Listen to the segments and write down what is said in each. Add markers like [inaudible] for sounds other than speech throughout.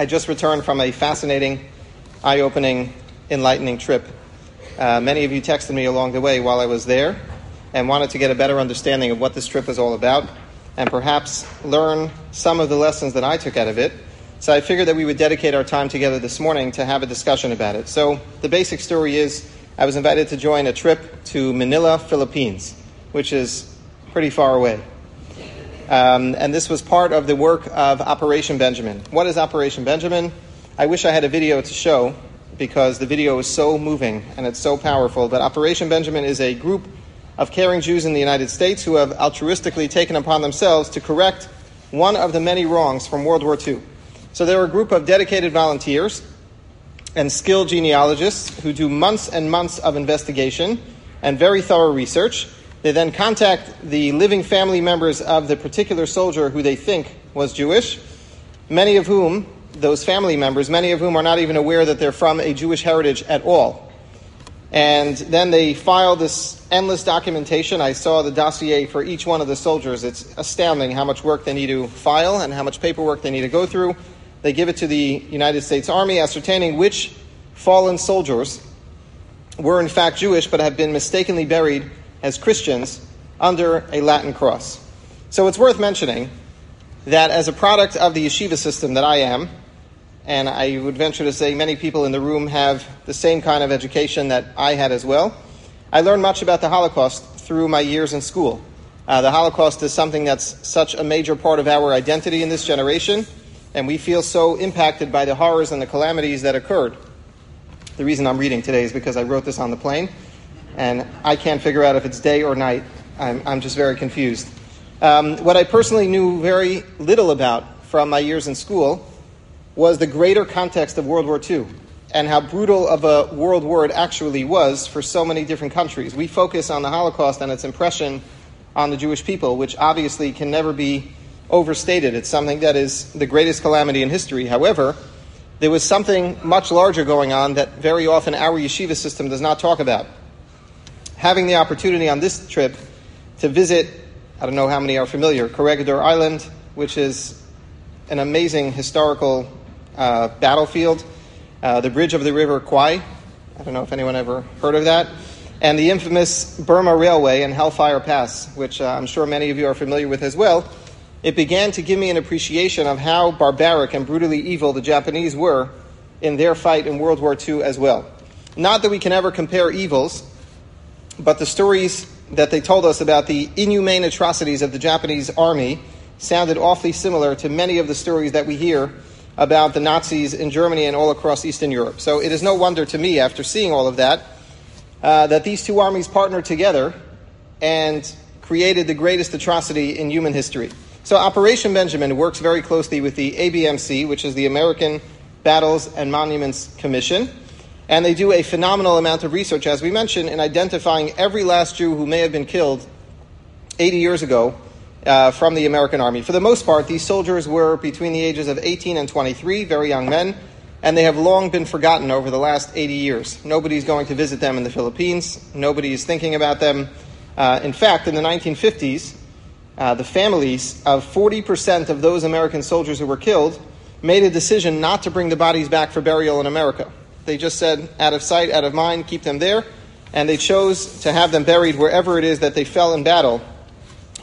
I just returned from a fascinating, eye opening, enlightening trip. Uh, many of you texted me along the way while I was there and wanted to get a better understanding of what this trip was all about and perhaps learn some of the lessons that I took out of it. So I figured that we would dedicate our time together this morning to have a discussion about it. So the basic story is I was invited to join a trip to Manila, Philippines, which is pretty far away. Um, and this was part of the work of Operation Benjamin. What is Operation Benjamin? I wish I had a video to show because the video is so moving and it's so powerful. But Operation Benjamin is a group of caring Jews in the United States who have altruistically taken upon themselves to correct one of the many wrongs from World War II. So they're a group of dedicated volunteers and skilled genealogists who do months and months of investigation and very thorough research. They then contact the living family members of the particular soldier who they think was Jewish, many of whom, those family members, many of whom are not even aware that they're from a Jewish heritage at all. And then they file this endless documentation. I saw the dossier for each one of the soldiers. It's astounding how much work they need to file and how much paperwork they need to go through. They give it to the United States Army, ascertaining which fallen soldiers were in fact Jewish but have been mistakenly buried as Christians under a Latin cross. So it's worth mentioning that as a product of the yeshiva system that I am, and I would venture to say many people in the room have the same kind of education that I had as well, I learned much about the Holocaust through my years in school. Uh, the Holocaust is something that's such a major part of our identity in this generation, and we feel so impacted by the horrors and the calamities that occurred. The reason I'm reading today is because I wrote this on the plane, and I can't figure out if it's day or night. I'm, I'm just very confused. Um, what I personally knew very little about from my years in school was the greater context of World War II and how brutal of a world war it actually was for so many different countries. We focus on the Holocaust and its impression on the Jewish people, which obviously can never be overstated. It's something that is the greatest calamity in history. However, there was something much larger going on that very often our yeshiva system does not talk about. Having the opportunity on this trip to visit, I don't know how many are familiar, Corregidor Island, which is an amazing historical uh, battlefield, uh, the bridge of the river Kwai. I don't know if anyone ever heard of that. And the infamous Burma Railway and Hellfire Pass, which uh, I'm sure many of you are familiar with as well it began to give me an appreciation of how barbaric and brutally evil the Japanese were in their fight in World War II as well. Not that we can ever compare evils, but the stories that they told us about the inhumane atrocities of the Japanese army sounded awfully similar to many of the stories that we hear about the Nazis in Germany and all across Eastern Europe. So it is no wonder to me, after seeing all of that, uh, that these two armies partnered together and created the greatest atrocity in human history. So Operation Benjamin works very closely with the ABMC, which is the American Battles and Monuments Commission. And they do a phenomenal amount of research, as we mentioned, in identifying every last Jew who may have been killed 80 years ago uh, from the American Army. For the most part, these soldiers were between the ages of 18 and 23, very young men, and they have long been forgotten over the last 80 years. Nobody's going to visit them in the Philippines, nobody is thinking about them. Uh, in fact, in the 1950s, uh, the families of 40% of those American soldiers who were killed made a decision not to bring the bodies back for burial in America. They just said, out of sight, out of mind, keep them there. And they chose to have them buried wherever it is that they fell in battle,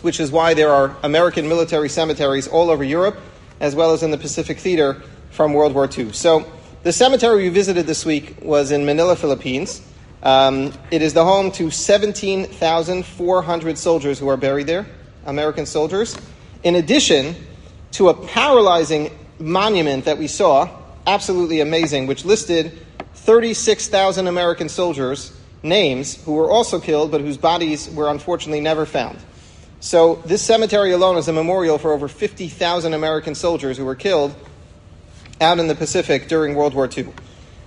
which is why there are American military cemeteries all over Europe, as well as in the Pacific Theater from World War II. So the cemetery we visited this week was in Manila, Philippines. Um, it is the home to 17,400 soldiers who are buried there. American soldiers, in addition to a paralyzing monument that we saw, absolutely amazing, which listed 36,000 American soldiers' names who were also killed, but whose bodies were unfortunately never found. So, this cemetery alone is a memorial for over 50,000 American soldiers who were killed out in the Pacific during World War II.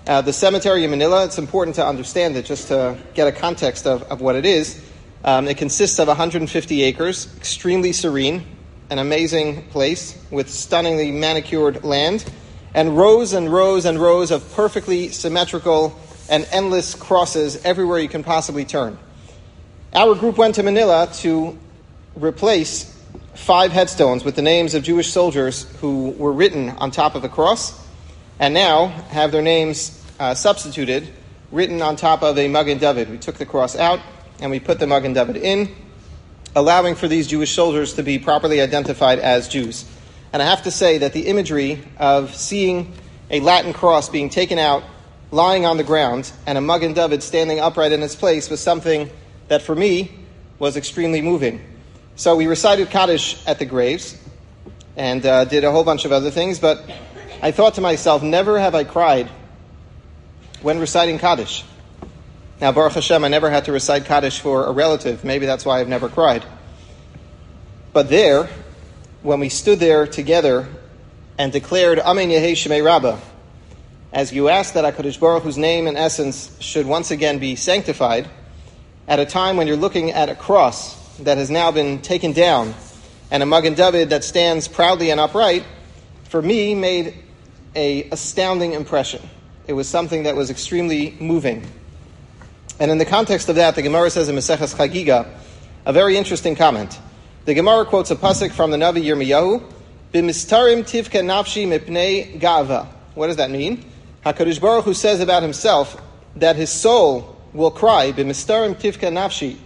Uh, the cemetery in Manila, it's important to understand it just to get a context of, of what it is. Um, it consists of 150 acres, extremely serene, an amazing place with stunningly manicured land, and rows and rows and rows of perfectly symmetrical and endless crosses everywhere you can possibly turn. Our group went to Manila to replace five headstones with the names of Jewish soldiers who were written on top of the cross. and now have their names uh, substituted, written on top of a Magen David. We took the cross out and we put the Magen David in, allowing for these Jewish soldiers to be properly identified as Jews. And I have to say that the imagery of seeing a Latin cross being taken out, lying on the ground, and a Magen David standing upright in its place was something that for me was extremely moving. So we recited Kaddish at the graves and uh, did a whole bunch of other things, but I thought to myself, never have I cried when reciting Kaddish. Now, Baruch Hashem, I never had to recite Kaddish for a relative. Maybe that's why I've never cried. But there, when we stood there together and declared Amen Yehei Shemei Rabbah, as you asked that HaKadosh Baruch Hu's name and essence should once again be sanctified, at a time when you're looking at a cross that has now been taken down and a Magen David that stands proudly and upright, for me made a astounding impression. It was something that was extremely moving. And in the context of that, the Gemara says in Maseches Chagiga a very interesting comment. The Gemara quotes a pasuk from the Navi Yirmiyahu, "Bimistarim tivka nafshi mipnei gava." What does that mean? Hakadosh Baruch Hu says about himself that his soul will cry. "Bimistarim tivka nafshi.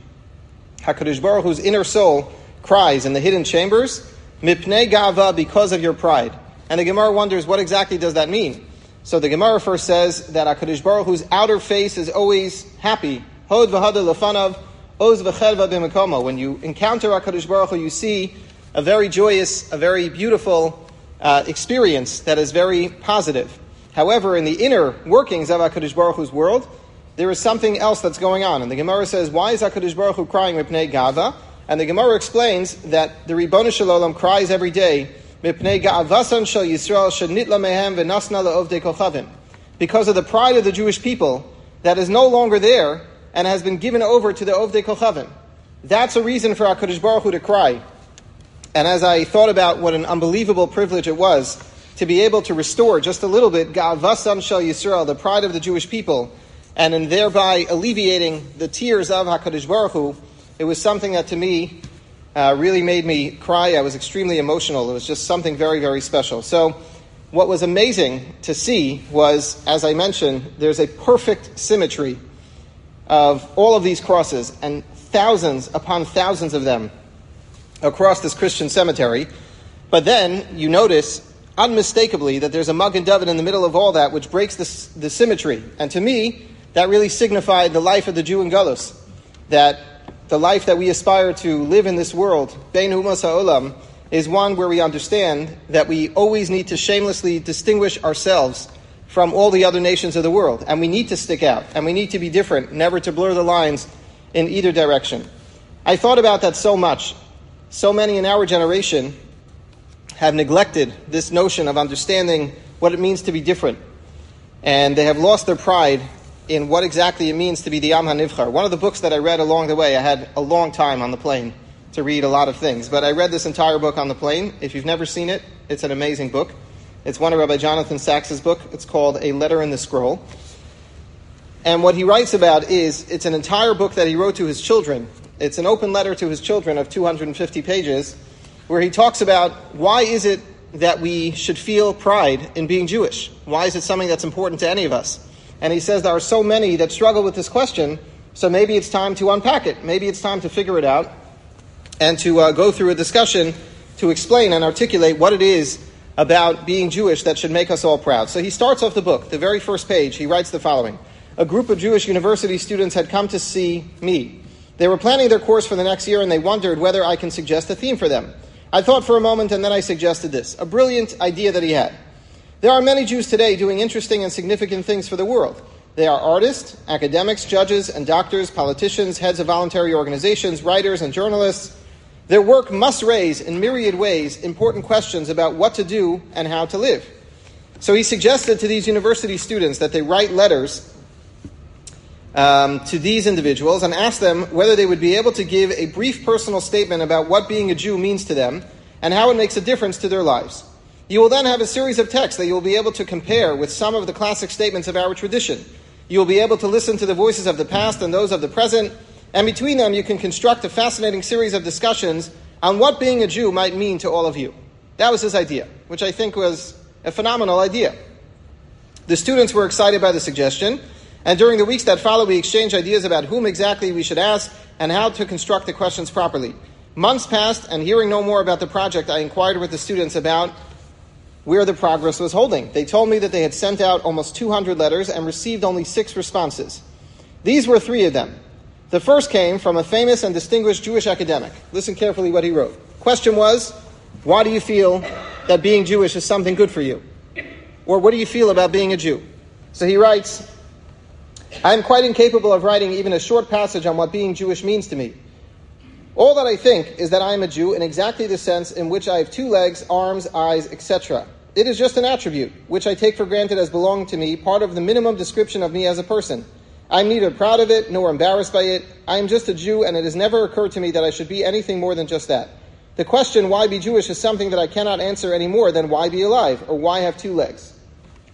Hakadosh Baruch Hu's inner soul cries in the hidden chambers, mipnei gava, because of your pride. And the Gemara wonders, what exactly does that mean? So the Gemara first says that HaKadosh Baruch Hu's outer face is always happy. Hod v'hada lefanav. When you encounter HaKadosh Baruch Hu, you see a very joyous, a very beautiful uh, experience that is very positive. However, in the inner workings of HaKadosh Baruch Hu's world, there is something else that's going on. And the Gemara says, why is HaKadosh Baruch Hu crying mipnei gava? And the Gemara explains that the Ribbon Shalom cries every day because of the pride of the Jewish people that is no longer there and has been given over to the Ovdei Kochavim. That's a reason for HaKadosh Baruch Hu to cry. And as I thought about what an unbelievable privilege it was to be able to restore just a little bit Ga'avasan Shal Yisrael, the pride of the Jewish people, and in thereby alleviating the tears of HaKadosh Baruch Hu, it was something that to me uh, really made me cry. I was extremely emotional. It was just something very, very special. So, what was amazing to see was, as I mentioned, there's a perfect symmetry of all of these crosses and thousands upon thousands of them across this Christian cemetery. But then you notice unmistakably that there's a Magen David in the middle of all that, which breaks the, the symmetry. And to me, that really signified the life of the Jew in Galus. That the life that we aspire to live in this world, Bein Humas HaOlam, is one where we understand that we always need to shamelessly distinguish ourselves from all the other nations of the world. And we need to stick out, and we need to be different, never to blur the lines in either direction. I thought about that so much. So many in our generation have neglected this notion of understanding what it means to be different. And they have lost their pride in what exactly it means to be the Am HaNivchar. One of the books that I read along the way, I had a long time on the plane to read a lot of things, but I read this entire book on the plane. If you've never seen it, it's an amazing book. It's one of Rabbi Jonathan Sacks's book. It's called A Letter in the Scroll. And what he writes about is it's an entire book that he wrote to his children. It's an open letter to his children of 250 pages where he talks about why is it that we should feel pride in being Jewish? Why is it something that's important to any of us? And he says there are so many that struggle with this question, so maybe it's time to unpack it. Maybe it's time to figure it out and to uh, go through a discussion to explain and articulate what it is about being Jewish that should make us all proud. So he starts off the book, the very first page, he writes the following A group of Jewish university students had come to see me. They were planning their course for the next year and they wondered whether I can suggest a theme for them. I thought for a moment and then I suggested this a brilliant idea that he had. There are many Jews today doing interesting and significant things for the world. They are artists, academics, judges, and doctors, politicians, heads of voluntary organizations, writers, and journalists. Their work must raise, in myriad ways, important questions about what to do and how to live. So he suggested to these university students that they write letters um, to these individuals and ask them whether they would be able to give a brief personal statement about what being a Jew means to them and how it makes a difference to their lives. You will then have a series of texts that you will be able to compare with some of the classic statements of our tradition. You will be able to listen to the voices of the past and those of the present, and between them you can construct a fascinating series of discussions on what being a Jew might mean to all of you. That was his idea, which I think was a phenomenal idea. The students were excited by the suggestion, and during the weeks that followed, we exchanged ideas about whom exactly we should ask and how to construct the questions properly. Months passed, and hearing no more about the project, I inquired with the students about where the progress was holding. They told me that they had sent out almost 200 letters and received only six responses. These were three of them. The first came from a famous and distinguished Jewish academic. Listen carefully what he wrote. Question was, why do you feel that being Jewish is something good for you? Or what do you feel about being a Jew? So he writes, I am quite incapable of writing even a short passage on what being Jewish means to me. All that I think is that I am a Jew in exactly the sense in which I have two legs, arms, eyes, etc. It is just an attribute, which I take for granted as belonging to me, part of the minimum description of me as a person. I am neither proud of it nor embarrassed by it. I am just a Jew, and it has never occurred to me that I should be anything more than just that. The question, why be Jewish, is something that I cannot answer any more than why be alive, or why have two legs.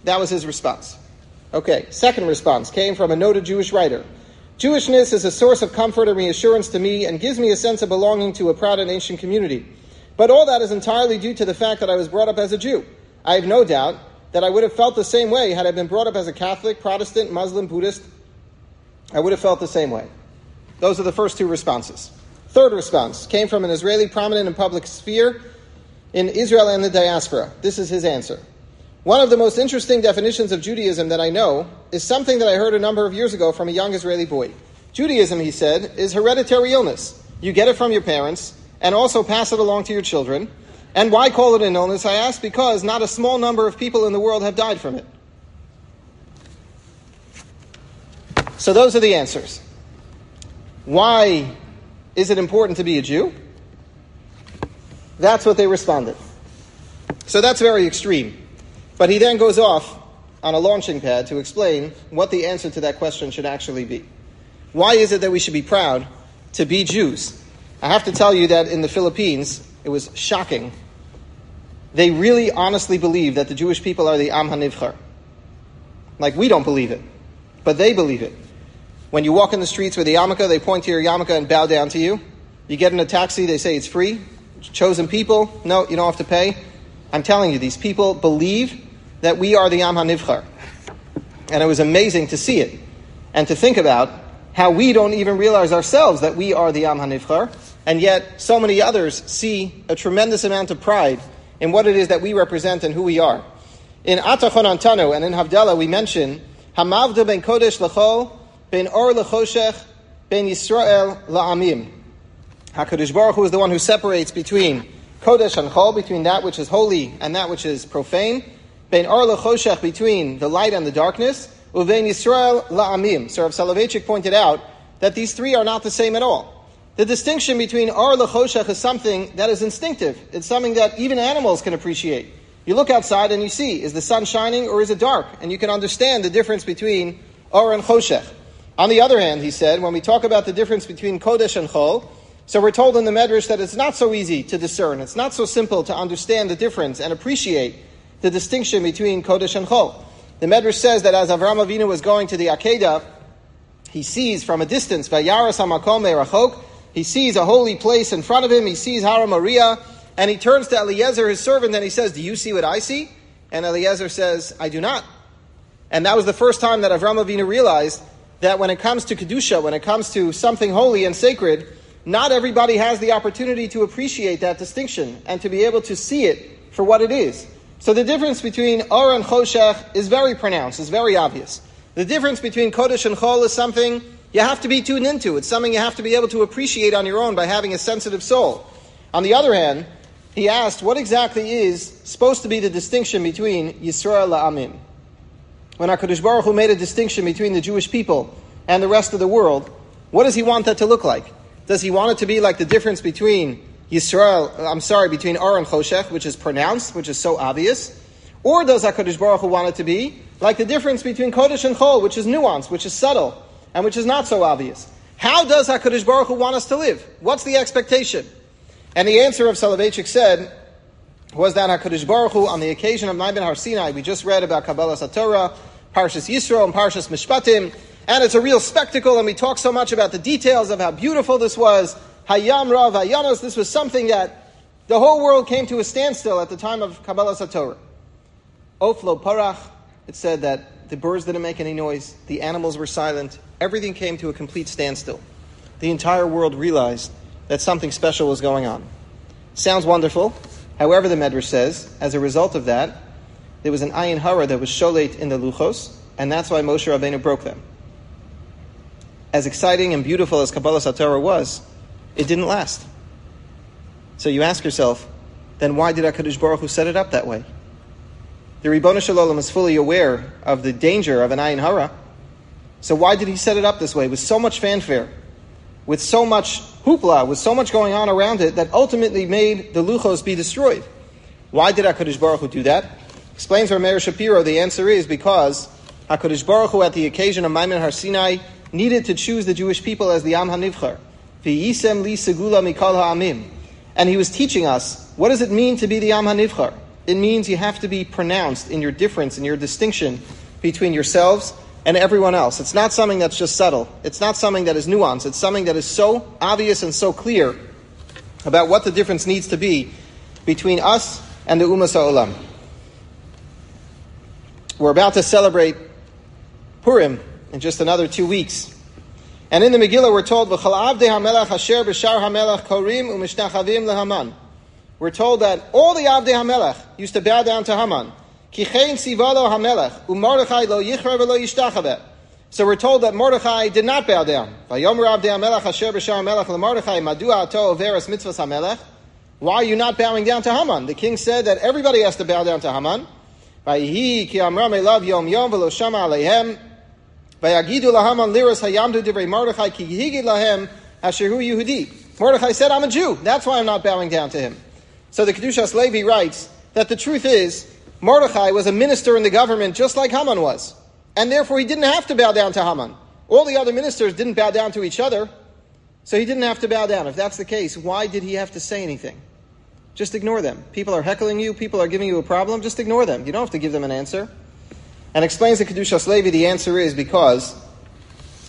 That was his response. Okay, second response came from a noted Jewish writer. Jewishness is a source of comfort and reassurance to me and gives me a sense of belonging to a proud and ancient community. But all that is entirely due to the fact that I was brought up as a Jew. I have no doubt that I would have felt the same way had I been brought up as a Catholic, Protestant, Muslim, Buddhist. I would have felt the same way. Those are the first two responses. Third response came from an Israeli prominent in public sphere in Israel and the diaspora. This is his answer. One of the most interesting definitions of Judaism that I know is something that I heard a number of years ago from a young Israeli boy. Judaism, he said, is hereditary illness. You get it from your parents and also pass it along to your children. And why call it an illness, I asked? Because not a small number of people in the world have died from it. So those are the answers. Why is it important to be a Jew? That's what they responded. So that's very extreme. But he then goes off on a launching pad to explain what the answer to that question should actually be. Why is it that we should be proud to be Jews? I have to tell you that in the Philippines, it was shocking. They really honestly believe that the Jewish people are the Am HaNivchar. Like we don't believe it, but they believe it. When you walk in the streets with a yarmulke, they point to your yarmulke and bow down to you. You get in a taxi, they say it's free. Chosen people, no, you don't have to pay. I'm telling you, these people believe that we are the Am HaNivchar. And it was amazing to see it and to think about how we don't even realize ourselves that we are the Am HaNivchar, and yet so many others see a tremendous amount of pride in what it is that we represent and who we are. In Atah Chonantanu and in Havdalah, we mention Hamavda ben Kodesh lechol ben Or lechoshech ben Yisrael la'amim. HaKadosh Baruch Hu is the one who separates between Kodesh and Chol, between that which is holy and that which is profane. Ben Or lechoshech, between the light and the darkness. Uvein Yisrael la'amim. So Rav Soloveitchik pointed out that these three are not the same at all. The distinction between Or lechoshech is something that is instinctive. It's something that even animals can appreciate. You look outside and you see, is the sun shining or is it dark? And you can understand the difference between Or and Choshech. On the other hand, he said, when we talk about the difference between Kodesh and Chol, so we're told in the Medrash that it's not so easy to discern. It's not so simple to understand the difference and appreciate the distinction between Kodesh and Chol. The Medrash says that as Avram Avinu was going to the Akedah, he sees from a distance, Vayaras HaMakom he sees a holy place in front of him, he sees Hara Maria, and he turns to Eliezer, his servant, and he says, Do you see what I see? And Eliezer says, I do not. And that was the first time that Avram Avinu realized that when it comes to Kedusha, when it comes to something holy and sacred, not everybody has the opportunity to appreciate that distinction and to be able to see it for what it is. So the difference between Or and Choshech is very pronounced, is very obvious. The difference between Kodesh and Chol is something you have to be tuned into. It's something you have to be able to appreciate on your own by having a sensitive soul. On the other hand, he asked, what exactly is supposed to be the distinction between Yisrael La'amim? When HaKadosh Baruch Hu made a distinction between the Jewish people and the rest of the world, what does he want that to look like? Does he want it to be like the difference between Yisrael, I'm sorry, between Ar and Choshech, which is pronounced, which is so obvious? Or does HaKadosh Baruch Hu want it to be like the difference between Kodesh and Chol, which is nuanced, which is subtle, and which is not so obvious? How does HaKadosh Baruch Hu want us to live? What's the expectation? And the answer of Soloveitchik said was that HaKadosh Baruch Hu, on the occasion of Nai Ben Har Sinai, we just read about Kabbalas HaTorah, Parshas Yisro, and Parshas Mishpatim, and it's a real spectacle, and we talk so much about the details of how beautiful this was, Hayam Rav Hayanos, this was something that the whole world came to a standstill at the time of Kabbalas HaTorah. Oflo Parach, it said that the birds didn't make any noise, the animals were silent, everything came to a complete standstill. The entire world realized that something special was going on. Sounds wonderful. However, the Medrash says, as a result of that, there was an ayin hara that was sholet in the luchos, and that's why Moshe Rabbeinu broke them. As exciting and beautiful as Kabbalas HaTorah was, it didn't last. So you ask yourself, then why did HaKadosh Baruch Hu set it up that way? The Ribbon Shalom is fully aware of the danger of an ayin hara. So why did he set it up this way with so much fanfare, with so much hoopla, with so much going on around it that ultimately made the luchos be destroyed? Why did HaKadosh Baruch Hu do that? Explains Rameir Shapiro, the answer is because HaKadosh Baruch Hu, at the occasion of Maimon Har Sinai, needed to choose the Jewish people as the Am HaNivchar. Li segula mikal ha'amim. And he was teaching us, what does it mean to be the Am HaNivchar? It means you have to be pronounced in your difference, in your distinction between yourselves and everyone else. It's not something that's just subtle. It's not something that is nuanced. It's something that is so obvious and so clear about what the difference needs to be between us and the Ummah Sa'olam. We're about to celebrate Purim in just another two weeks. And in the Megillah, we're told, korim. We're told that all the Avdei HaMelech used to bow down to Haman. So we're told that Mordechai did not bow down. Why are you not bowing down to Haman? The king said that everybody has to bow down to Haman. Vayihi ki amram elav yom yom v'lo shama aleihem. Vayagidu lahaman liras hayamdu divrei Mordechai ki yihigid lahem hu Yehudi. Mordechai said, I'm a Jew. That's why I'm not bowing down to him. So the Kedushas Levi writes that the truth is, Mordechai was a minister in the government just like Haman was. And therefore he didn't have to bow down to Haman. All the other ministers didn't bow down to each other. So he didn't have to bow down. If that's the case, why did he have to say anything? Just ignore them. People are heckling you, people are giving you a problem, just ignore them. You don't have to give them an answer. And explains the Kedushas Levi, the answer is because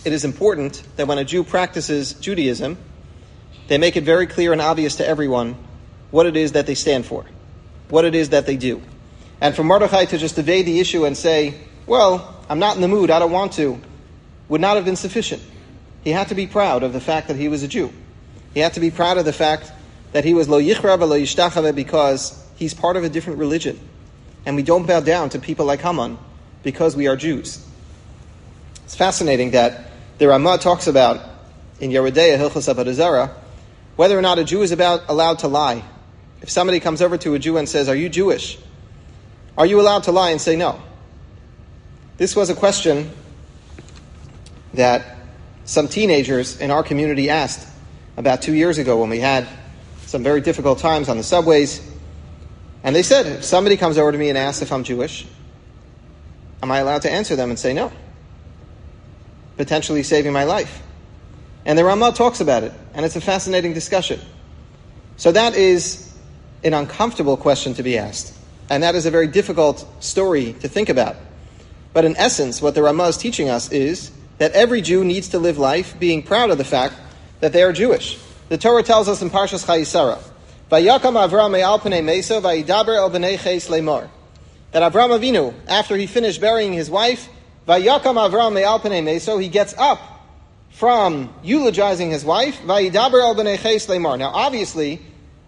it is important that when a Jew practices Judaism, they make it very clear and obvious to everyone what it is that they stand for, what it is that they do. And for Mordechai to just evade the issue and say, well, I'm not in the mood, I don't want to, would not have been sufficient. He had to be proud of the fact that he was a Jew. He had to be proud of the fact that he was lo yichra lo because he's part of a different religion. And we don't bow down to people like Haman because we are Jews. It's fascinating that the Ramah talks about in Yoreh De'ah Hilchos Avodah whether or not a Jew is about, allowed to lie. If somebody comes over to a Jew and says, Are you Jewish? Are you allowed to lie and say no? This was a question that some teenagers in our community asked about two years ago when we had some very difficult times on the subways. And they said, if somebody comes over to me and asks if I'm Jewish, am I allowed to answer them and say no? Potentially saving my life. And the Ramah talks about it, and it's a fascinating discussion. So that is an uncomfortable question to be asked. And that is a very difficult story to think about. But in essence, what the Ramah is teaching us is that every Jew needs to live life being proud of the fact that they are Jewish. The Torah tells us in Parshas Chayei Sarah, Vayakam Avram mesa vayidaber el ches lemor. That Avram Avinu, after he finished burying his wife, Vayakam Avram mesa, he gets up from eulogizing his wife, vayidaber el ches lemor. Now obviously,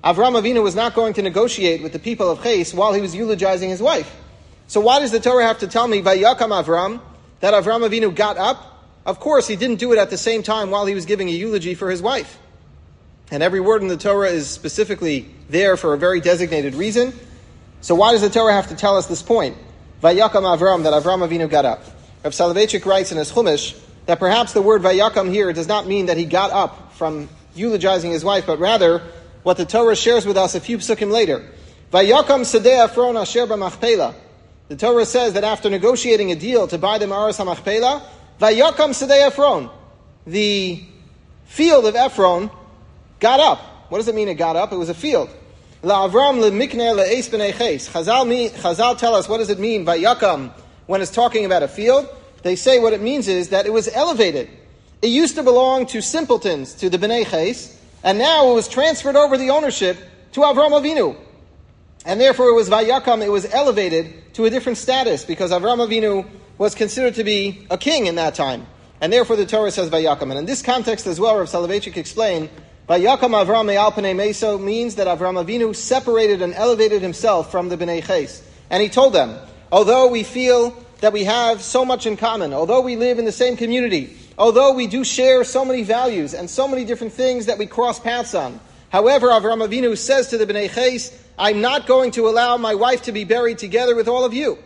Avram Avinu was not going to negotiate with the people of Ches while he was eulogizing his wife. So why does the Torah have to tell me, Vayakam Avram, that Avram Avinu got up? Of course, he didn't do it at the same time while he was giving a eulogy for his wife. And every word in the Torah is specifically there for a very designated reason. So why does the Torah have to tell us this point? Vayakam Avram, that Avram Avinu got up. Rav Soloveitchik writes in his Chumash that perhaps the word Vayakam here does not mean that he got up from eulogizing his wife, but rather what the Torah shares with us a few psukim later. Vayakam Sadeh Ephron Asher B'Machpela. The Torah says that after negotiating a deal to buy the Me'aras HaMachpela, Vayakam Sadeh Ephron, the field of Ephron got up. What does it mean it got up? It was a field. La'avram ches. Chazal tell us what does it mean by when it's talking about a field. They say what it means is that it was elevated. It used to belong to simpletons, to the b'nei ches, and now it was transferred over the ownership to Avram Avinu. And therefore it was Vayakam, it was elevated to a different status because Avram Avinu was considered to be a king in that time. And therefore the Torah says Vayakam. And in this context as well, Rav Soloveitchik explained, Vayakam Avram Me'alpane Meso means that Avram Avinu separated and elevated himself from the Bnei Ches. And he told them, although we feel that we have so much in common, although we live in the same community, although we do share so many values and so many different things that we cross paths on, however, Avram Avinu says to the Bnei Ches, I'm not going to allow my wife to be buried together with all of you.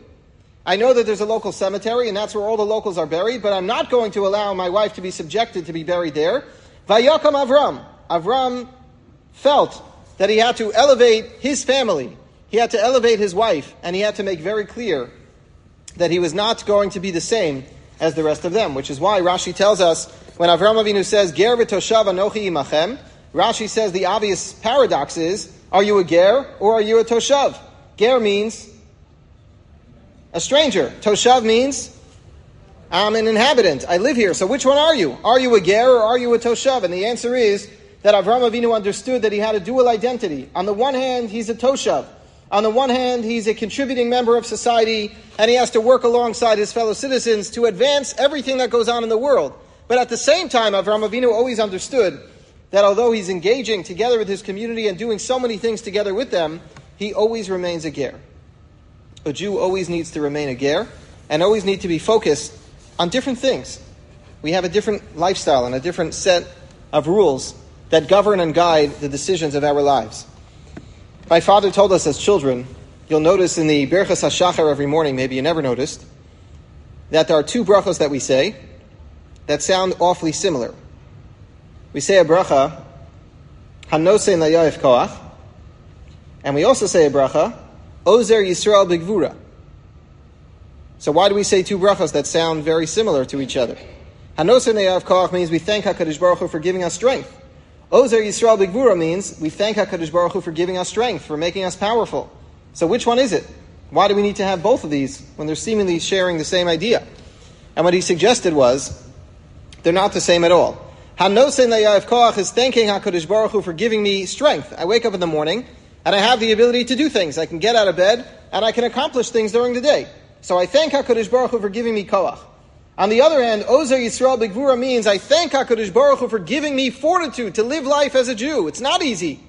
I know that there's a local cemetery and that's where all the locals are buried, but I'm not going to allow my wife to be subjected to be buried there. Vayakam Avram. Avram felt that he had to elevate his family. He had to elevate his wife, and he had to make very clear that he was not going to be the same as the rest of them, which is why Rashi tells us when Avram Avinu says, Ger v'toshav anochi imachem, Rashi says the obvious paradox is, are you a ger or are you a toshav? Ger means a stranger. Toshav means I'm an inhabitant. I live here. So which one are you? Are you a ger or are you a toshav? And the answer is that Avram Avinu understood that he had a dual identity. On the one hand, he's a toshav. On the one hand, he's a contributing member of society, and he has to work alongside his fellow citizens to advance everything that goes on in the world. But at the same time, Avram Avinu always understood that although he's engaging together with his community and doing so many things together with them, he always remains a ger. A Jew always needs to remain a ger and always need to be focused on different things. We have a different lifestyle and a different set of rules that govern and guide the decisions of our lives. My father told us as children, you'll notice in the Berchas HaShachar every morning, maybe you never noticed, that there are two brachos that we say that sound awfully similar. We say a bracha, Hanosein Layaif Koach, and we also say a bracha, Ozer Yisrael Bigvura. So why do we say two brachas that sound very similar to each other? Hanosein Layaif Koach means we thank HaKadosh Baruch Hu for giving us strength. Ozer Yisrael Bigvura means we thank HaKadosh Baruch Hu for giving us strength, for making us powerful. So which one is it? Why do we need to have both of these when they're seemingly sharing the same idea? And what he suggested was, they're not the same at all. Hanosen Layav Koach is thanking HaKadosh Baruch Hu for giving me strength. I wake up in the morning, and I have the ability to do things. I can get out of bed, and I can accomplish things during the day. So I thank HaKadosh Baruch Hu for giving me Koach. On the other hand, Ozer Yisrael Bigvura means I thank HaKadosh Baruch Hu for giving me fortitude to live life as a Jew. It's not easy.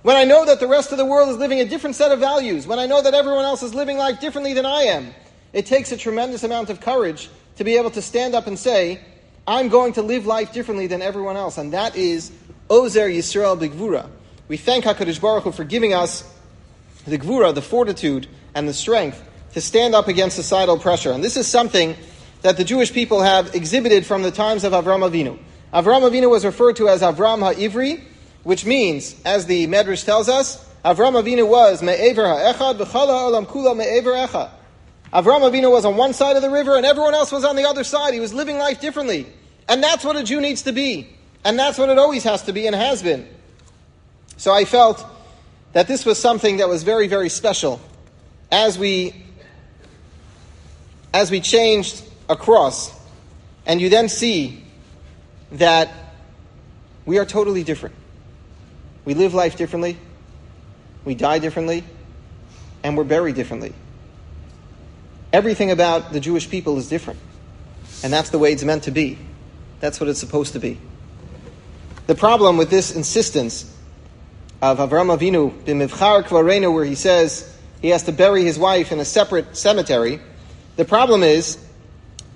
When I know that the rest of the world is living a different set of values, when I know that everyone else is living life differently than I am, it takes a tremendous amount of courage to be able to stand up and say, I'm going to live life differently than everyone else. And that is Ozer Yisrael Bigvura. We thank HaKadosh Baruch Hu for giving us the Gvura, the fortitude, and the strength to stand up against societal pressure. And this is something that the Jewish people have exhibited from the times of Avram Avinu. Avram Avinu was referred to as Avram HaIvri, which means, as the Medrash tells us, Avram Avinu was me'ever ha'echad v'chala olam kula me'ever echad. Avram Avinu was on one side of the river and everyone else was on the other side. He was living life differently. And that's what a Jew needs to be. And that's what it always has to be and has been. So I felt that this was something that was very, very special as we as we changed across, and you then see that we are totally different. We live life differently, we die differently, and we're buried differently. Everything about the Jewish people is different. And that's the way it's meant to be. That's what it's supposed to be. The problem with this insistence of Avram Avinu, b'mivchar kvarenu, where he says he has to bury his wife in a separate cemetery, the problem is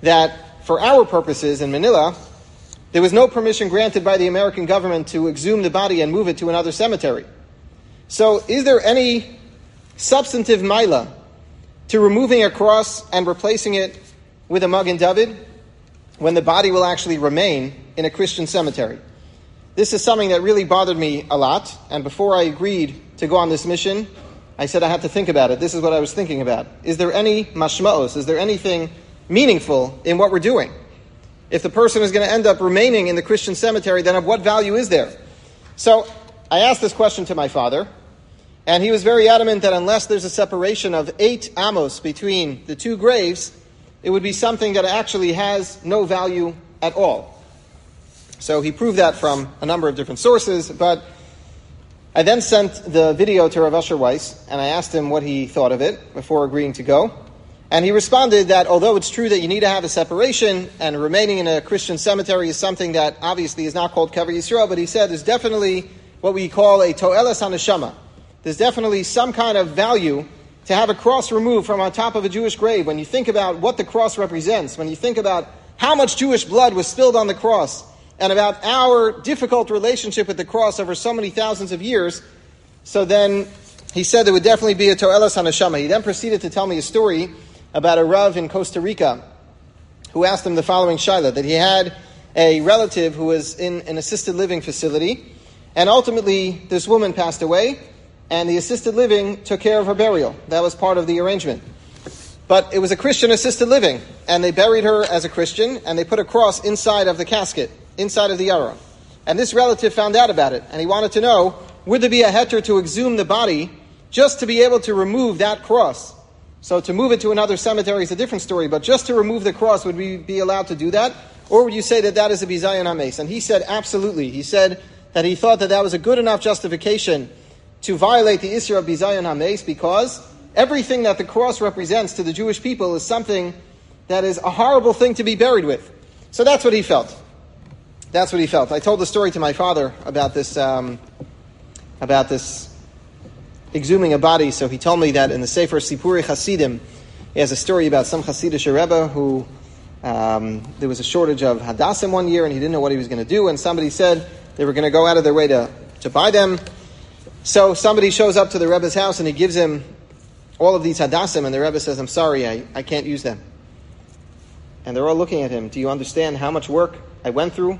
that for our purposes in Manila, there was no permission granted by the American government to exhume the body and move it to another cemetery. So, is there any substantive mila to removing a cross and replacing it with a Magen David when the body will actually remain in a Christian cemetery? This is something that really bothered me a lot, and before I agreed to go on this mission, I said I had to think about it. This is what I was thinking about. Is there any mashmaos? Is there anything meaningful in what we're doing. If the person is going to end up remaining in the Christian cemetery, then of what value is there? So I asked this question to my father, and he was very adamant that unless there's a separation of eight amos between the two graves, it would be something that actually has no value at all. So he proved that from a number of different sources, but I then sent the video to Rav Asher Weiss, and I asked him what he thought of it before agreeing to go. And he responded that although it's true that you need to have a separation, and remaining in a Christian cemetery is something that obviously is not called Kever Yisrael, but he said there's definitely what we call a To'elas HaNeshama. There's definitely some kind of value to have a cross removed from on top of a Jewish grave. When you think about what the cross represents, when you think about how much Jewish blood was spilled on the cross, and about our difficult relationship with the cross over so many thousands of years, so then he said there would definitely be a To'elas HaNeshama. He then proceeded to tell me a story about a Rav in Costa Rica who asked him the following Shaila that he had a relative who was in an assisted living facility, and ultimately this woman passed away, and the assisted living took care of her burial. That was part of the arrangement. But it was a Christian assisted living, and they buried her as a Christian, and they put a cross inside of the casket inside of the Aron. And this relative found out about it, and he wanted to know would there be a heter to exhume the body just to be able to remove that cross? So to move it to another cemetery is a different story, but just to remove the cross, would we be allowed to do that? Or would you say that that is a bizayon hames? And he said absolutely. He said that he thought that that was a good enough justification to violate the Isra of bizayon hames because everything that the cross represents to the Jewish people is something that is a horrible thing to be buried with. So that's what he felt. That's what he felt. I told the story to my father about this, um, about this exhuming a body. So he told me that in the Sefer Sipuri Hasidim, he has a story about some Hasidic Rebbe who um, there was a shortage of hadassim one year and he didn't know what he was going to do. And somebody said they were going to go out of their way to, to buy them. So somebody shows up to the Rebbe's house and he gives him all of these hadassim, and the Rebbe says, I'm sorry, I, I can't use them. And they're all looking at him. Do you understand how much work I went through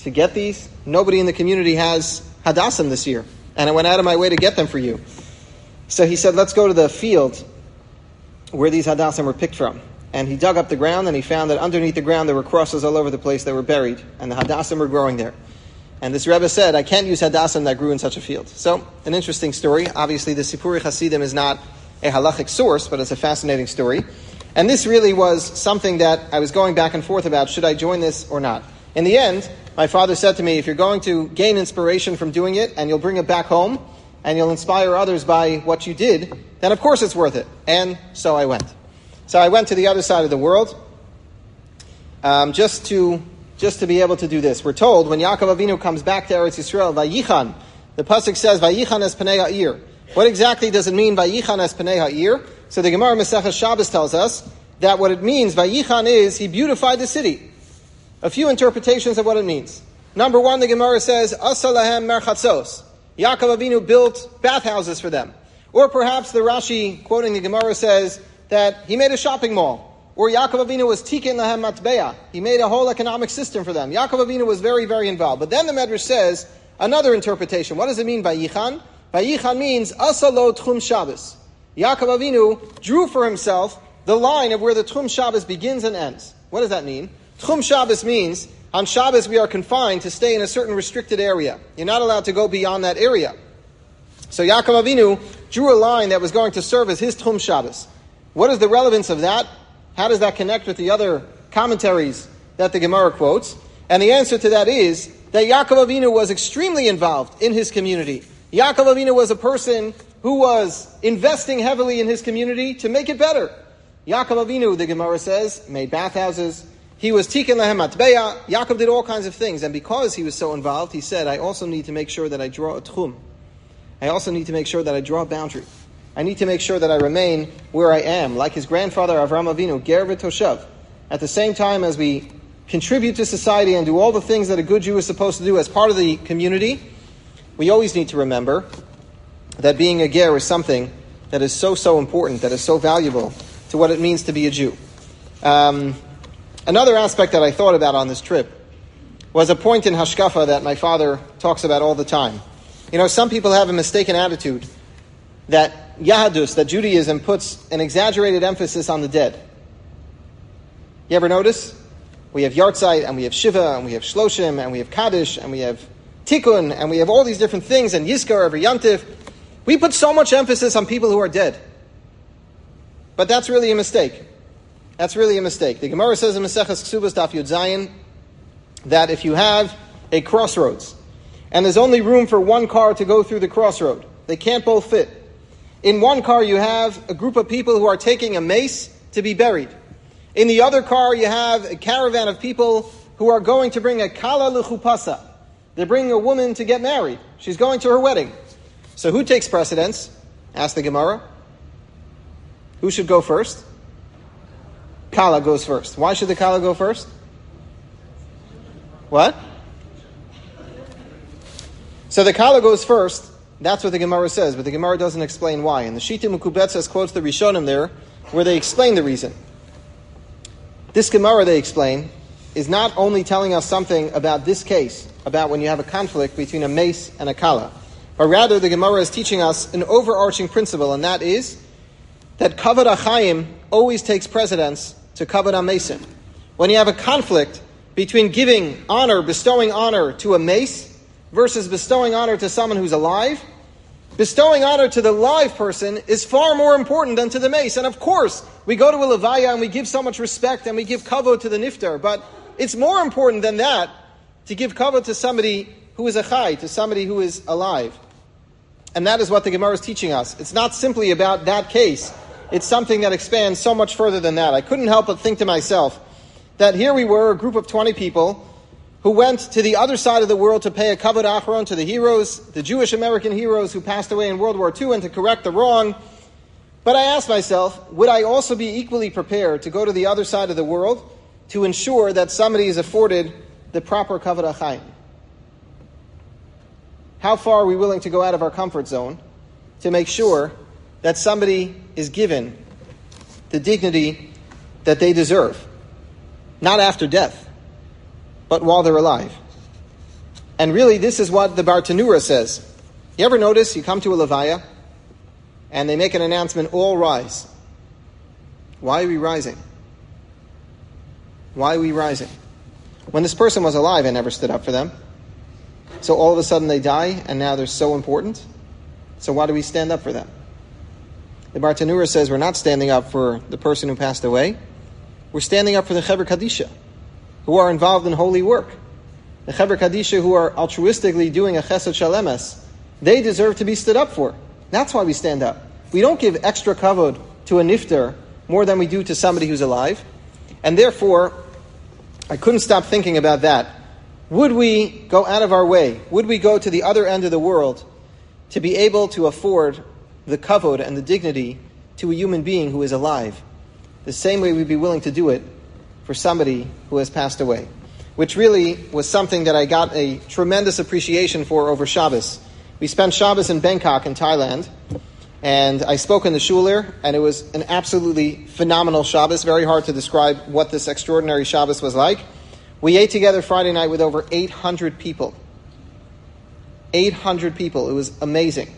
to get these. Nobody in the community has Hadassim this year, and I went out of my way to get them for you. So he said, let's go to the field where these Hadassim were picked from. And he dug up the ground and he found that underneath the ground there were crosses all over the place that were buried, and the Hadassim were growing there. And this Rebbe said, I can't use Hadassim that grew in such a field. So, an interesting story. Obviously, the Sipuri Hasidim is not a halachic source, but it's a fascinating story. And this really was something that I was going back and forth about should I join this or not. In the end, my father said to me, if you're going to gain inspiration from doing it and you'll bring it back home and you'll inspire others by what you did, then of course it's worth it. And so I went. So I went to the other side of the world um, just to just to be able to do this. We're told when Yaakov Avinu comes back to Eretz Yisrael, Vayichan, the pasuk says Vayichan es Panei Ha'ir. What exactly does it mean Vayichan es Panei Ha'ir? So the Gemara Maseches Shabbos tells us that what it means Vayichan is he beautified the city. A few interpretations of what it means. Number one, the Gemara says, Asalahem merchatzos. Yaakov Avinu built bathhouses for them. Or perhaps the Rashi, quoting the Gemara, says that he made a shopping mall. Or Yaakov Avinu was tikin lahem matbeya. He made a whole economic system for them. Yaakov Avinu was very, very involved. But then the Medrash says another interpretation. What does it mean by Yichan? By Yichan means asalo tchum Shabbos. Yaakov Avinu drew for himself the line of where the tchum Shabbos begins and ends. What does that mean? Tchum Shabbos means on Shabbos we are confined to stay in a certain restricted area. You're not allowed to go beyond that area. So Yaakov Avinu drew a line that was going to serve as his Tchum Shabbos. What is the relevance of that? How does that connect with the other commentaries that the Gemara quotes? And the answer to that is that Yaakov Avinu was extremely involved in his community. Yaakov Avinu was a person who was investing heavily in his community to make it better. Yaakov Avinu, the Gemara says, made bathhouses, he was tikkun lahem atbeya. Yaakov did all kinds of things, and because he was so involved, he said, "I also need to make sure that I draw a tchum. I also need to make sure that I draw a boundary. I need to make sure that I remain where I am, like his grandfather Avram Avinu, ger v'toshav. At the same time as we contribute to society and do all the things that a good Jew is supposed to do as part of the community, we always need to remember that being a ger is something that is so so important, that is so valuable to what it means to be a Jew. Um, Another aspect that I thought about on this trip was a point in Hashkafa that my father talks about all the time. You know, some people have a mistaken attitude that Yahadus, that Judaism puts an exaggerated emphasis on the dead. You ever notice? We have Yartzeit, and we have Shiva, and we have Shloshim, and we have Kaddish, and we have Tikkun, and we have all these different things, and Yizkar every Yantiv. We put so much emphasis on people who are dead. But that's really a mistake. That's really a mistake. The Gemara says in Maseches Ksubas Daf Yud Zayin that if you have a crossroads and there's only room for one car to go through the crossroad. They can't both fit. In one car, you have a group of people who are taking a meis to be buried. In the other car, you have a caravan of people who are going to bring a kala luchupasa. They're bringing a woman to get married. She's going to her wedding. So who takes precedence? Ask the Gemara. Who should go first? Kala goes first. Why should the Kala go first? What? So the Kala goes first. That's what the Gemara says, but the Gemara doesn't explain why. And the Shita Mekubetzes quotes the Rishonim there, where they explain the reason. This Gemara, they explain, is not only telling us something about this case, about when you have a conflict between a meis and a kala, but rather the Gemara is teaching us an overarching principle, and that is that kavod achayim always takes precedence to kavod mason. When you have a conflict between giving honor, bestowing honor to a meis versus bestowing honor to someone who's alive, bestowing honor to the live person is far more important than to the meis. And of course, we go to a levaya and we give so much respect and we give kavod to the niftar, but it's more important than that to give kavod to somebody who is a chai, to somebody who is alive. And that is what the Gemara is teaching us. It's not simply about that case. It's something that expands so much further than that. I couldn't help but think to myself that here we were, a group of 20 people, who went to the other side of the world to pay a kavod achron to the heroes, the Jewish American heroes who passed away in World War II, and to correct the wrong. But I asked myself, would I also be equally prepared to go to the other side of the world to ensure that somebody is afforded the proper kavod achayim? How far are we willing to go out of our comfort zone to make sure that somebody is given the dignity that they deserve? Not after death but while they're alive. And really, this is what the Bartenura says. You ever notice you come to a Levaya and they make an announcement, all rise. Why are we rising? Why are we rising? When this person was alive, I never stood up for them. So all of a sudden they die and now they're so important. So why do we stand up for them? The Bartenura says we're not standing up for the person who passed away. We're standing up for the Chevra Kadisha who are involved in holy work. The Chevra Kadisha who are altruistically doing a chesed shel emes, they deserve to be stood up for. That's why we stand up. We don't give extra kavod to a nifter more than we do to somebody who's alive. And therefore, I couldn't stop thinking about that. Would we go out of our way? Would we go to the other end of the world to be able to afford the kavod and the dignity to a human being who is alive? The same way we'd be willing to do it for somebody who has passed away, which really was something that I got a tremendous appreciation for over Shabbos. We spent Shabbos in Bangkok in Thailand, and I spoke in the shul there, and it was an absolutely phenomenal Shabbos. Very hard to describe what this extraordinary Shabbos was like. We ate together Friday night with over 800 people. 800 people. It was amazing.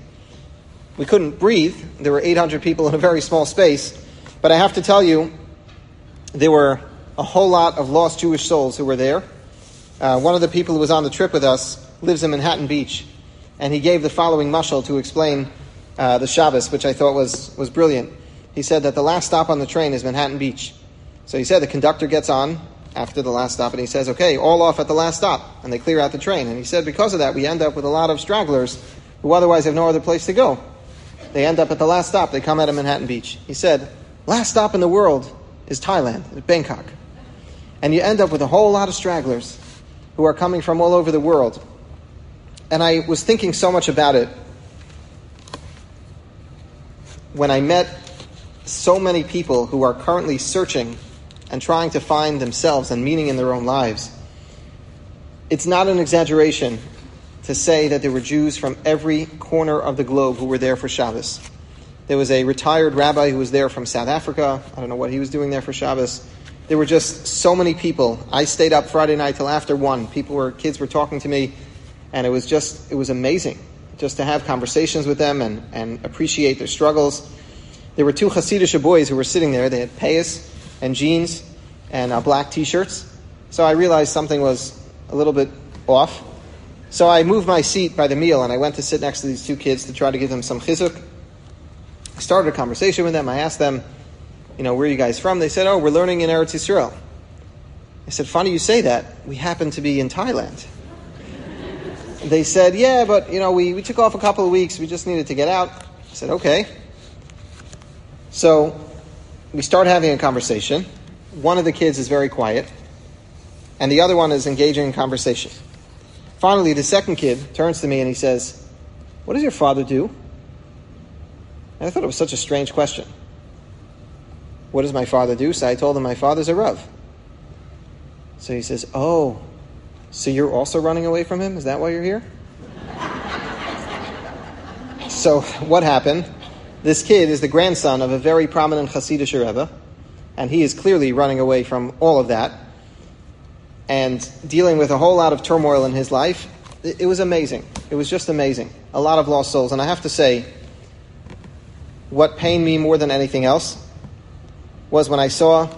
We couldn't breathe. There were 800 people in a very small space. But I have to tell you, there were a whole lot of lost Jewish souls who were there. Uh, one of the people who was on the trip with us lives in Manhattan Beach, and he gave the following mashal to explain uh, the Shabbos, which I thought was, was brilliant. He said that the last stop on the train is Manhattan Beach. So he said the conductor gets on after the last stop and he says, okay, all off at the last stop. And they clear out the train. And he said, because of that, we end up with a lot of stragglers who otherwise have no other place to go. They end up at the last stop. They come out of Manhattan Beach. He said, last stop in the world is Thailand, Bangkok and you end up with a whole lot of stragglers who are coming from all over the world. And I was thinking so much about it when I met so many people who are currently searching and trying to find themselves and meaning in their own lives. It's not an exaggeration to say that there were Jews from every corner of the globe who were there for Shabbos. There was a retired rabbi who was there from South Africa. I don't know what he was doing there for Shabbos there were just so many people. I stayed up Friday night till after one. People were kids were talking to me, and it was just it was amazing just to have conversations with them and, and appreciate their struggles. There were two Hasidic boys who were sitting there. They had payas and jeans and uh, black T-shirts. So I realized something was a little bit off. So I moved my seat by the meal and I went to sit next to these two kids to try to give them some chizuk. I started a conversation with them. I asked them you know, where are you guys from? They said, oh, we're learning in Eretz Yisrael. I said, funny you say that. We happen to be in Thailand. they said, yeah, but, you know, we, we took off a couple of weeks. We just needed to get out. I said, okay. So we start having a conversation. One of the kids is very quiet, and the other one is engaging in conversation. Finally, the second kid turns to me and he says, What does your father do? And I thought it was such a strange question. What does my father do? So I told him, My father's a Rav. So he says, Oh, so you're also running away from him? Is that why you're here? so what happened? This kid is the grandson of a very prominent Hasidic Rebbe, and he is clearly running away from all of that and dealing with a whole lot of turmoil in his life. It, was amazing. It was just amazing. A lot of lost souls. And I have to say, what pained me more than anything else was when I saw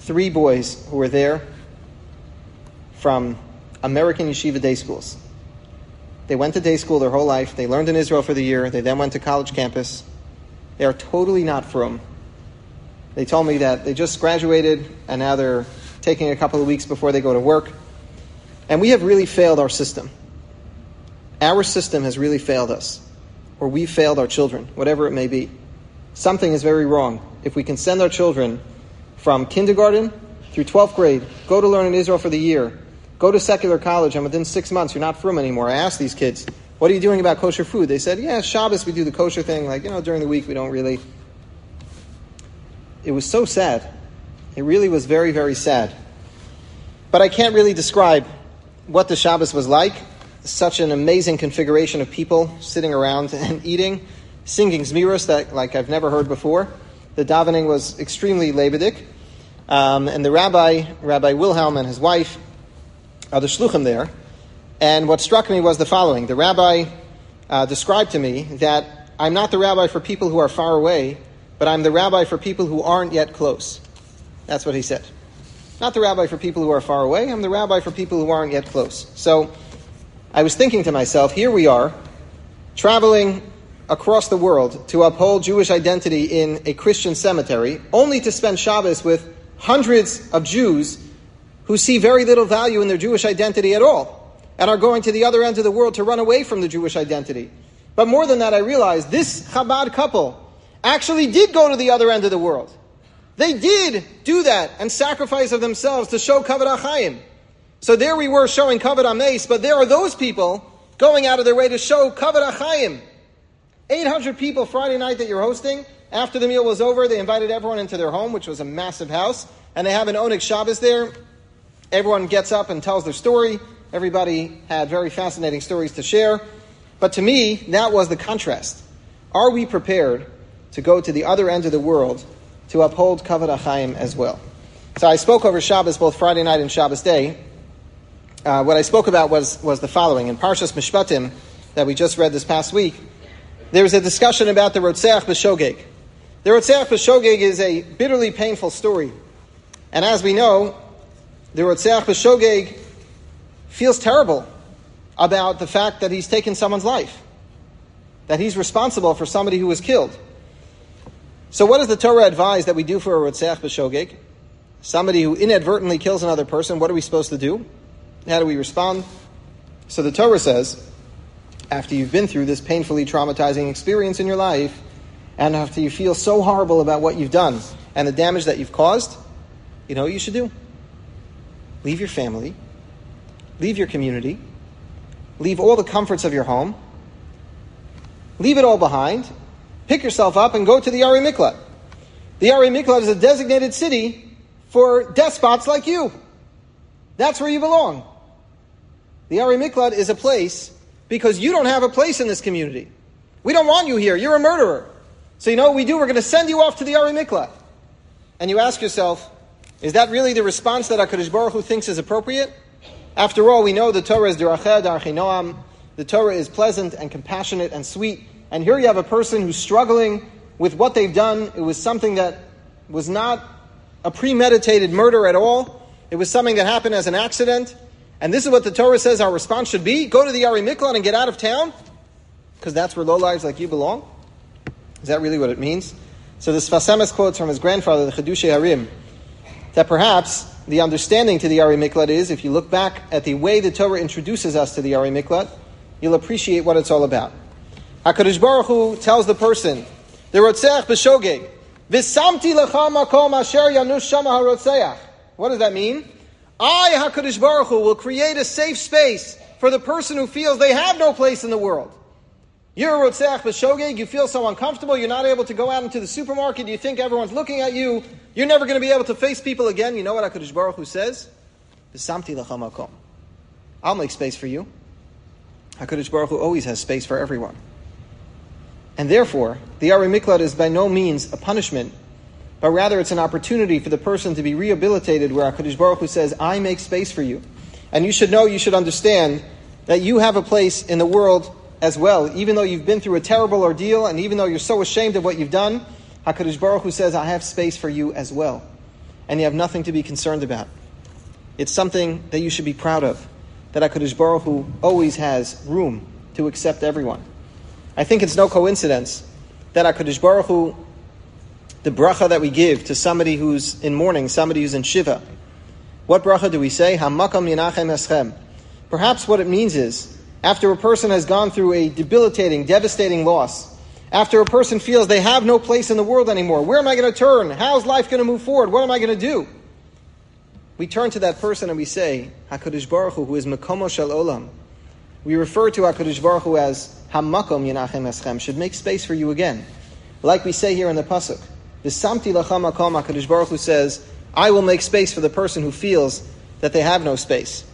three boys who were there from American yeshiva day schools. They went to day school their whole life. They learned in Israel for the year. They then went to college campus. They are totally not from. They told me that they just graduated and now they're taking a couple of weeks before they go to work. And we have really failed our system. Our system has really failed us, or we've failed our children, whatever it may be. Something is very wrong. If we can send our children from kindergarten through 12th grade, go to learn in Israel for the year, go to secular college, and within six months you're not from anymore. I asked these kids, what are you doing about kosher food? They said, yeah, Shabbos we do the kosher thing. Like, you know, during the week we don't really. It was so sad. It really was very, very sad. But I can't really describe what the Shabbos was like. Such an amazing configuration of people sitting around [laughs] and eating, singing Zmiros that like I've never heard before. The davening was extremely lebedik. Um, and the rabbi, Rabbi Wilhelm and his wife, are the shluchim there. And what struck me was the following. The rabbi uh, described to me that I'm not the rabbi for people who are far away, but I'm the rabbi for people who aren't yet close. That's what he said. Not the rabbi for people who are far away, I'm the rabbi for people who aren't yet close. So I was thinking to myself, here we are, traveling across the world to uphold Jewish identity in a Christian cemetery, only to spend Shabbos with hundreds of Jews who see very little value in their Jewish identity at all and are going to the other end of the world to run away from the Jewish identity. But more than that, I realized this Chabad couple actually did go to the other end of the world. They did do that and sacrifice of themselves to show Kavod HaChaim. So there we were showing Kavod HaMeis, but there are those people going out of their way to show Kavod HaChaim. 800 people Friday night that you're hosting. After the meal was over, they invited everyone into their home, which was a massive house, and they have an Oneg Shabbos there. Everyone gets up and tells their story. Everybody had very fascinating stories to share. But to me, that was the contrast. Are we prepared to go to the other end of the world to uphold Kavod HaChaim as well? So I spoke over Shabbos, both Friday night and Shabbos day. Uh, what I spoke about was, was the following. In Parshas Mishpatim, that we just read this past week, there was a discussion about the Rotzeach B'Shogeg. The Rotzeach B'Shogeg is a bitterly painful story. And as we know, the Rotzeach B'Shogeg feels terrible about the fact that he's taken someone's life, that he's responsible for somebody who was killed. So, what does the Torah advise that we do for a Rotzeach B'Shogeg? Somebody who inadvertently kills another person, what are we supposed to do? How do we respond? So, the Torah says, after you've been through this painfully traumatizing experience in your life, and after you feel so horrible about what you've done and the damage that you've caused, you know what you should do? Leave your family, leave your community, leave all the comforts of your home, leave it all behind, pick yourself up, and go to the Ir Miklat. The Ir Miklat is a designated city for despots like you. That's where you belong. The Ir Miklat is a place because you don't have a place in this community. We don't want you here. You're a murderer. So you know what we do? We're going to send you off to the Ir Miklat. And you ask yourself, is that really the response that HaKadosh Baruch Hu thinks is appropriate? After all, we know the Torah is Deracheha Darchei Noam. The Torah is pleasant and compassionate and sweet. And here you have a person who's struggling with what they've done. It was something that was not a premeditated murder at all. It was something that happened as an accident. And this is what the Torah says our response should be. Go to the Ir Miklat and get out of town. Because that's where low lives like you belong. Is that really what it means? So the Sfas Emes quotes from his grandfather, the Chiddushei HaRim, that perhaps the understanding to the Ir Miklat is, if you look back at the way the Torah introduces us to the Ir Miklat, you'll appreciate what it's all about. HaKadosh Baruch Hu tells the person, the Rotzeach B'Shogeg, V'samti lecha makom asher yanush shama harotzeach. What does that mean? I, HaKadosh Baruch Hu, will create a safe space for the person who feels they have no place in the world. You're a Rotzeach B'Shogeg, you feel so uncomfortable, you're not able to go out into the supermarket, you think everyone's looking at you, you're never going to be able to face people again. You know what HaKadosh Baruch Hu says? V'samti lecha makom. I'll make space for you. HaKadosh Baruch Hu always has space for everyone. And therefore, the Ir Miklat is by no means a punishment, but rather it's an opportunity for the person to be rehabilitated where HaKadosh Baruch Hu says, I make space for you. And you should know, you should understand that you have a place in the world as well. Even though you've been through a terrible ordeal, and even though you're so ashamed of what you've done, HaKadosh Baruch Hu says, I have space for you as well. And you have nothing to be concerned about. It's something that you should be proud of, that HaKadosh Baruch Hu always has room to accept everyone. I think it's no coincidence that HaKadosh Baruch Hu, the bracha that we give to somebody who's in mourning, somebody who's in Shiva, what bracha do we say? Hamakom Yinachem Eschem. Perhaps what it means is, after a person has gone through a debilitating, devastating loss, after a person feels they have no place in the world anymore, where am I going to turn? How's life going to move forward? What am I going to do? We turn to that person and we say, HaKadosh Baruch Hu, who is Mekomo Shel Olam. We refer to HaKadosh Baruch Hu as Hamakom Yinachem Eschem should make space for you again. Like we say here in the Pasuk, V'samti lacham makom HaKadosh Baruch Hu says, I will make space for the person who feels that they have no space.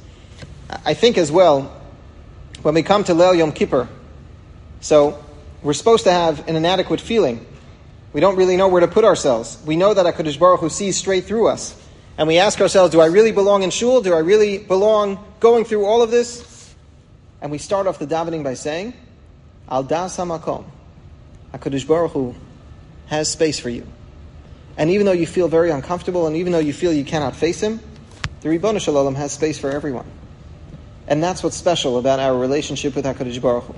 I think as well, when we come to Leil Yom Kippur, so we're supposed to have an inadequate feeling. We don't really know where to put ourselves. We know that HaKadosh Baruch Hu sees straight through us. And we ask ourselves, do I really belong in shul? Do I really belong going through all of this? And we start off the davening by saying, Al das hamakom. HaKadosh Baruch Hu has space for you. And even though you feel very uncomfortable, and even though you feel you cannot face Him, the Ribbono Shel Olam has space for everyone. And that's what's special about our relationship with HaKadosh Baruch Hu.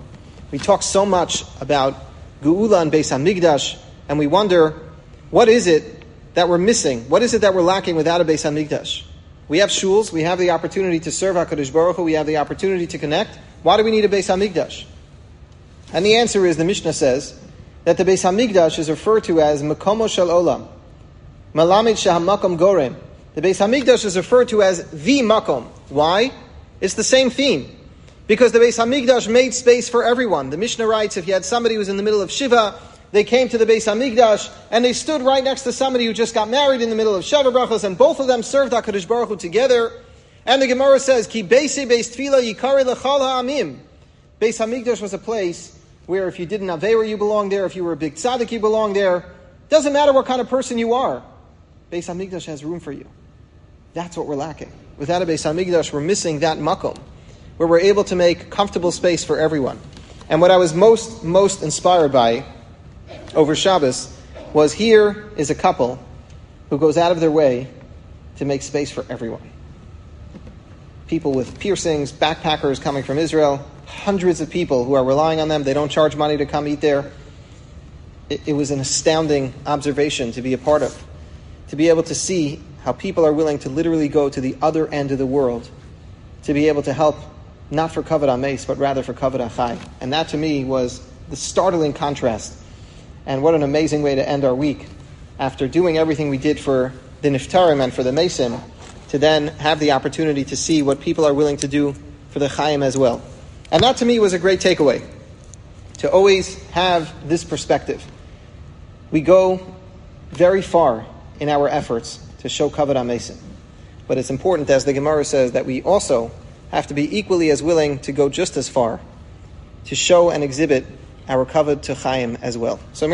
We talk so much about Geula and Beis Hamikdash, and we wonder, what is it that we're missing? What is it that we're lacking without a Beis Hamikdash? We have shuls, we have the opportunity to serve HaKadosh Baruch Hu, we have the opportunity to connect. Why do we need a Beis Hamikdash? And the answer is, the Mishnah says, that the Beis Hamikdash is referred to as Mekomo Shel Olam. Melamed Shehamakom Gorem. The Beis Hamikdash is referred to as the Makom. Why? It's the same theme. Because the Beis Hamikdash made space for everyone. The Mishnah writes, if you had somebody who was in the middle of Shiva, they came to the Beis Hamikdash, and they stood right next to somebody who just got married in the middle of Sheva Brachos, and both of them served HaKadosh Baruch Hu together. And the Gemara says, Ki Beisi Beis Tfila Yikari Lechal Ha'amim. Beis Hamikdash was a place where if you did an Aveira, you belong there. If you were a big tzaddik, you belong there. Doesn't matter what kind of person you are. Beis Hamikdash has room for you. That's what we're lacking. Without a Beis Hamikdash, we're missing that makom, where we're able to make comfortable space for everyone. And what I was most, most inspired by over Shabbos was here is a couple who goes out of their way to make space for everyone. People with piercings, backpackers coming from Israel, hundreds of people who are relying on them. They don't charge money to come eat there. It, it, was an astounding observation to be a part of, to be able to see how people are willing to literally go to the other end of the world to be able to help, not for Kavod HaMeis, but rather for Kavod Achai. And that to me was the startling contrast. And what an amazing way to end our week after doing everything we did for the Niftarim and for the Mason, to then have the opportunity to see what people are willing to do for the Chaim as well. And that to me was a great takeaway to always have this perspective. We go very far in our efforts to show Kavod Mason. But it's important, as the Gemara says, that we also have to be equally as willing to go just as far to show and exhibit our Kavod to Chaim as well. So,